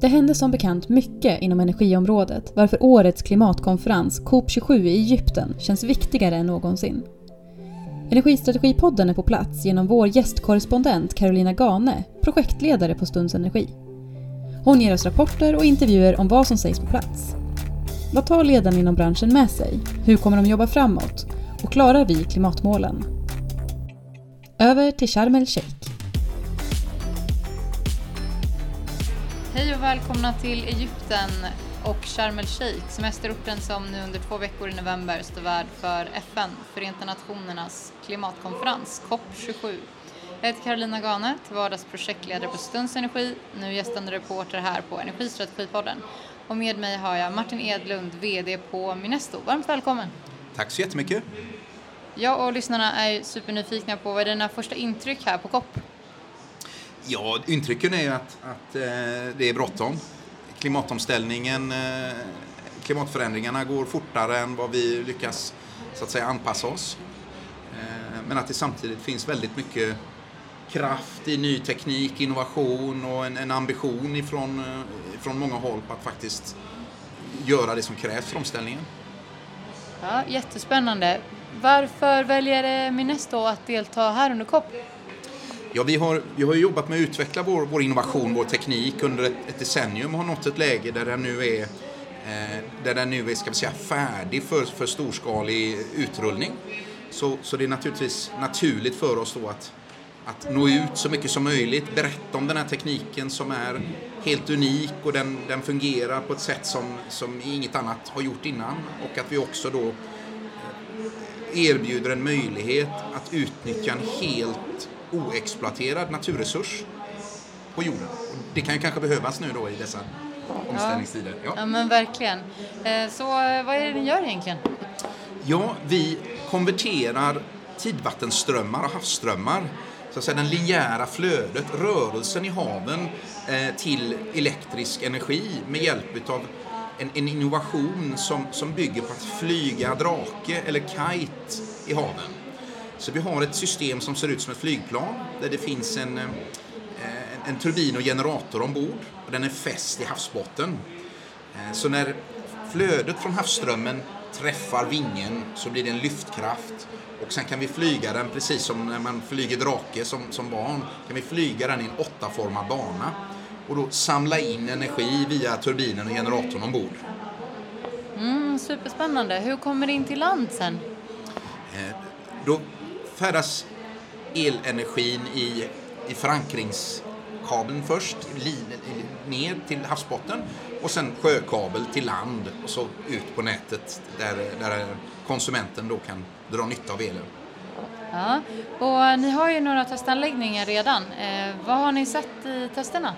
Det hände som bekant mycket inom energiområdet varför årets klimatkonferens COP27 i Egypten känns viktigare än någonsin. Energistrategipodden är på plats genom vår gästkorrespondent Carolina Gane, projektledare på Stunds Energi. Hon ger oss rapporter och intervjuer om vad som sägs på plats. Vad tar ledarna inom branschen med sig? Hur kommer de jobba framåt? Och klarar vi klimatmålen? Över till Sharm el-Sheikh. Välkomna till Egypten och Sharm el-Sheikh, semesterorten som nu under två veckor i november står värd för FN, Förenta Nationernas klimatkonferens, COP27. Jag heter Carolina Gane, till vardags projektledare på Stunds Energi, nu gästande reporter här på Energistrategipodden. Och med mig har jag Martin Edlund, VD på Minesto. Varmt välkommen! Tack så jättemycket! Jag och lyssnarna är supernyfikna på vad är dina första intryck här på COP? Ja, intrycken är att, att eh, det är bråttom. Klimatomställningen, eh, klimatförändringarna går fortare än vad vi lyckas så att säga anpassa oss. Eh, men att det samtidigt finns väldigt mycket kraft i ny teknik, innovation och en, en ambition ifrån, eh, ifrån många håll på att faktiskt göra det som krävs för omställningen. Ja, jättespännande. Varför väljer eh, Minesto att delta här under COP? Ja, vi har, vi har jobbat med att utveckla vår, vår innovation, vår teknik under ett, ett decennium och har nått ett läge där den nu är, eh, där den nu är ska vi säga, färdig för, för storskalig utrullning. Så, så det är naturligtvis naturligt för oss då att, att nå ut så mycket som möjligt, berätta om den här tekniken som är helt unik och den, den fungerar på ett sätt som, som inget annat har gjort innan och att vi också då eh, erbjuder en möjlighet att utnyttja en helt oexploaterad naturresurs på jorden. Och det kan ju kanske behövas nu då i dessa omställningstider. Ja, ja men verkligen. Eh, så eh, vad är det ni gör egentligen? Ja, vi konverterar tidvattenströmmar och havsströmmar, så att säga den linjära flödet, rörelsen i haven, eh, till elektrisk energi med hjälp av en, en, innovation som, som bygger på att flyga drake eller kite i haven. Så vi har ett system som ser ut som ett flygplan där det finns en, en, en turbin och generator ombord och den är fäst i havsbotten. Så när flödet från havsströmmen träffar vingen så blir det en lyftkraft och sen kan vi flyga den precis som när man flyger drake som, som barn. kan vi flyga den i en åttaformad bana och då samla in energi via turbinen och generatorn ombord. Mm, superspännande. Hur kommer det in till land sen? Eh, då färdas elenergin i, i förankringskabeln först, ner till havsbotten och sen sjökabel till land och så ut på nätet där, där konsumenten då kan dra nytta av elen. Ja, och ni har ju några testanläggningar redan. Eh, vad har ni sett i testerna?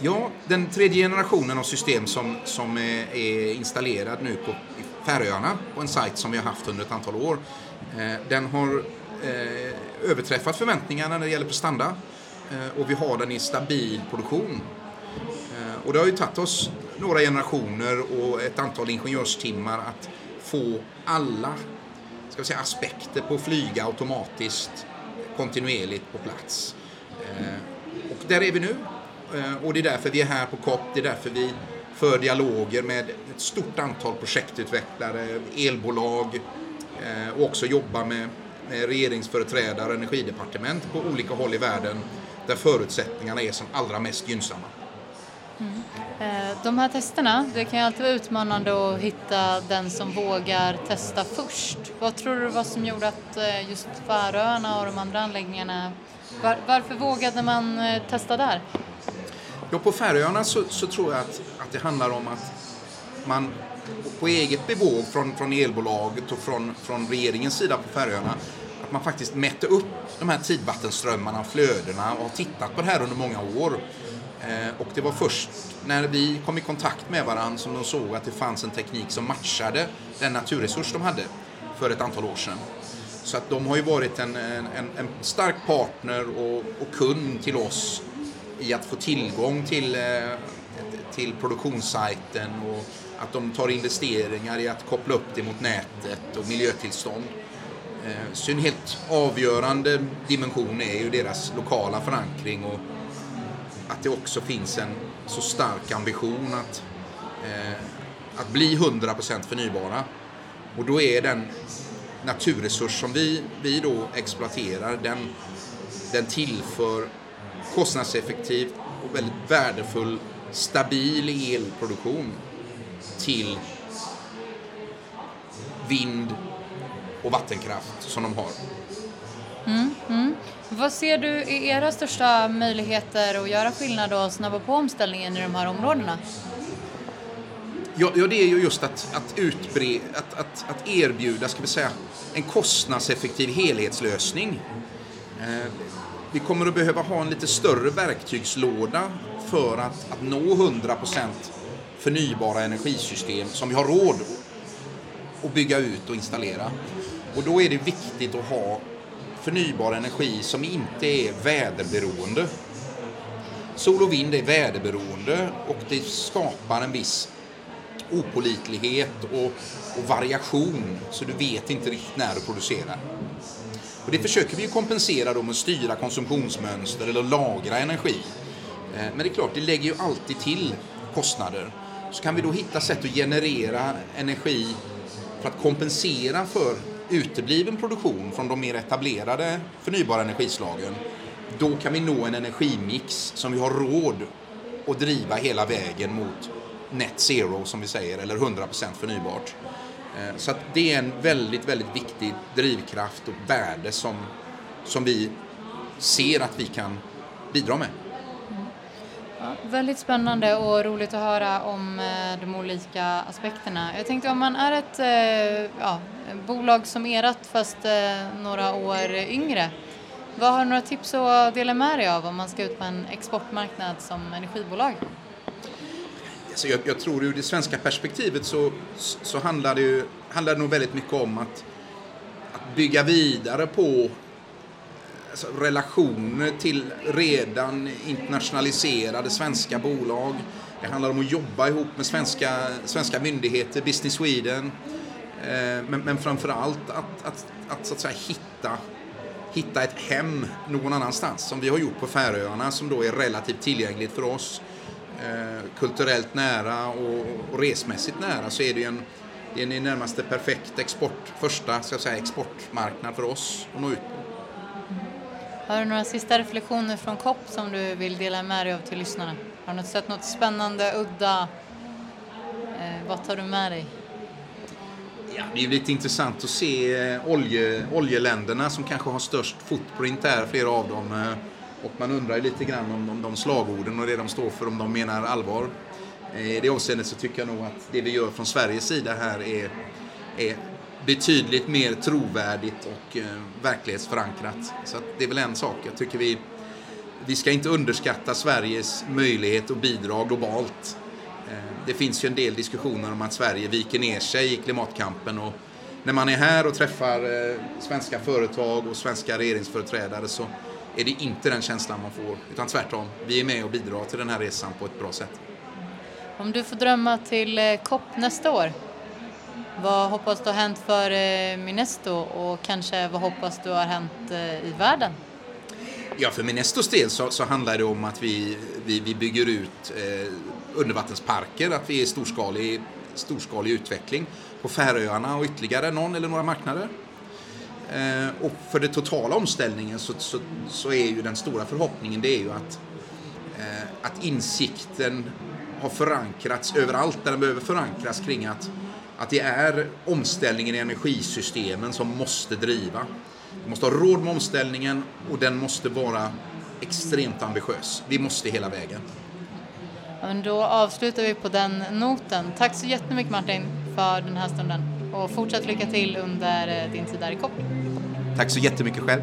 Ja, den tredje generationen av system som, som är, är installerad nu på Färöarna på en sajt som vi har haft under ett antal år. Eh, den har eh, överträffat förväntningarna när det gäller prestanda eh, och vi har den i stabil produktion. Och det har ju tagit oss några generationer och ett antal ingenjörstimmar att få alla ska vi säga, aspekter på att flyga automatiskt kontinuerligt på plats. Och där är vi nu. Och det är därför vi är här på COP, det är därför vi för dialoger med ett stort antal projektutvecklare, elbolag eh, och också jobba med, med regeringsföreträdare och energidepartement på olika håll i världen där förutsättningarna är som allra mest gynnsamma. Mm. Eh, de här testerna, det kan ju alltid vara utmanande att hitta den som vågar testa först. Vad tror du var som gjorde att eh, just Färöarna och de andra anläggningarna, var, varför vågade man testa där? Ja, på Färöarna så, så, tror jag att, att det handlar om att man på eget bevåg från, från elbolaget och från, från regeringens sida på Färöarna att man faktiskt mätte upp de här tidvattenströmmarna, flödena och har tittat på det här under många år. Eh, och det var först när vi kom i kontakt med varandra som de såg att det fanns en teknik som matchade den naturresurs de hade för ett antal år sedan. Så att de har ju varit en, en, en stark partner och, och kund till oss i att få tillgång till, eh, till produktionssajten och att de tar investeringar i att koppla upp det mot nätet och miljötillstånd. Eh, så en helt avgörande dimension är ju deras lokala förankring och att det också finns en så stark ambition att, eh, att bli 100% förnybara. Och då är den naturresurs som vi, vi då exploaterar, den, den tillför kostnadseffektiv och väldigt värdefull, stabil elproduktion till vind och vattenkraft som de har. Mm, mm. Vad ser du är era största möjligheter att göra skillnad och snabba på omställningen i de här områdena? Ja, ja det är ju just att, att, utbre, att, att, att erbjuda ska vi säga, en kostnadseffektiv helhetslösning. Vi kommer att behöva ha en lite större verktygslåda för att, att nå 100% förnybara energisystem som vi har råd att bygga ut och installera. Och då är det viktigt att ha förnybar energi som inte är väderberoende. Sol och vind är väderberoende och det skapar en viss opolitlighet och, och variation så du vet inte riktigt när du producerar. Och det försöker vi kompensera då med att styra konsumtionsmönster eller lagra energi. Eh, men det är klart, det lägger ju alltid till kostnader. Så kan vi då hitta sätt att generera energi för att kompensera för utebliven produktion från de mer etablerade förnybara energislagen, då kan vi nå en energimix som vi har råd att driva hela vägen mot net zero som vi säger, eller 100% förnybart. Eh, så att det är en väldigt, väldigt viktig drivkraft och värde som, som vi ser att vi kan bidra med. Ja, väldigt spännande och roligt att höra om eh, de olika aspekterna. Jag tänkte om man är ett eh, ja, bolag som erat fast några år yngre, vad har du några tips att dela med dig av om man ska ut på en exportmarknad som energibolag? Alltså jag, jag tror ur det svenska perspektivet så, så handlar, det ju, handlar det nog väldigt mycket om att, att bygga vidare på alltså, relationer till redan internationaliserade svenska bolag. Det handlar om att jobba ihop med svenska, svenska myndigheter, Business Sweden. Eh, men, men framför allt att, att, att, så att säga, hitta, hitta ett hem någon annanstans. Som vi har gjort på Färöarna som då är relativt tillgängligt för oss. Eh, kulturellt nära och, och resmässigt nära så är det en, det är en närmaste perfekt export, första ska säga, exportmarknad för oss att nå ut på. Har du några sista reflektioner från COP som du vill dela med dig av till lyssnarna? Har du sett något spännande, udda? Eh, vad tar du med dig? Ja, det är lite intressant att se eh, olje, oljeländerna som kanske har störst footprint där, flera av dem. Och man undrar ju lite grann om, om de slagorden och det de står för, om de menar allvar. Eh, I det avseendet så tycker jag nog att det vi gör från Sveriges sida här är, är betydligt mer trovärdigt och eh, verklighetsförankrat. Så det är väl en sak. Jag tycker vi, vi ska inte underskatta Sveriges möjlighet att bidra globalt. Eh, det finns ju en del diskussioner om att Sverige viker ner sig i klimatkampen och när man är här och träffar eh, svenska företag och svenska regeringsföreträdare så är det inte den känslan man får, utan tvärtom. Vi är med och bidrar till den här resan på ett bra sätt. Om du får drömma till eh, COP nästa år, vad hoppas du har hänt för eh, Minesto och kanske vad hoppas du har hänt eh, i världen? Ja, för Minestos del så, så handlar det om att vi, vi, vi bygger ut eh, undervattensparker, att vi är storskalig, storskalig utveckling på Färöarna och ytterligare någon eller några marknader. Eh, och för den totala omställningen så, så, så, är ju den stora förhoppningen det är ju att, eh, att insikten har förankrats överallt där den behöver förankras kring att, att det är omställningen i energisystemen som måste driva. Vi måste ha råd med omställningen och den måste vara extremt ambitiös. Vi måste hela vägen. Ja, men då avslutar vi på den noten. Tack så jättemycket Martin för den här stunden och fortsatt lycka till under eh, din tid där i COP. Tack så jättemycket själv.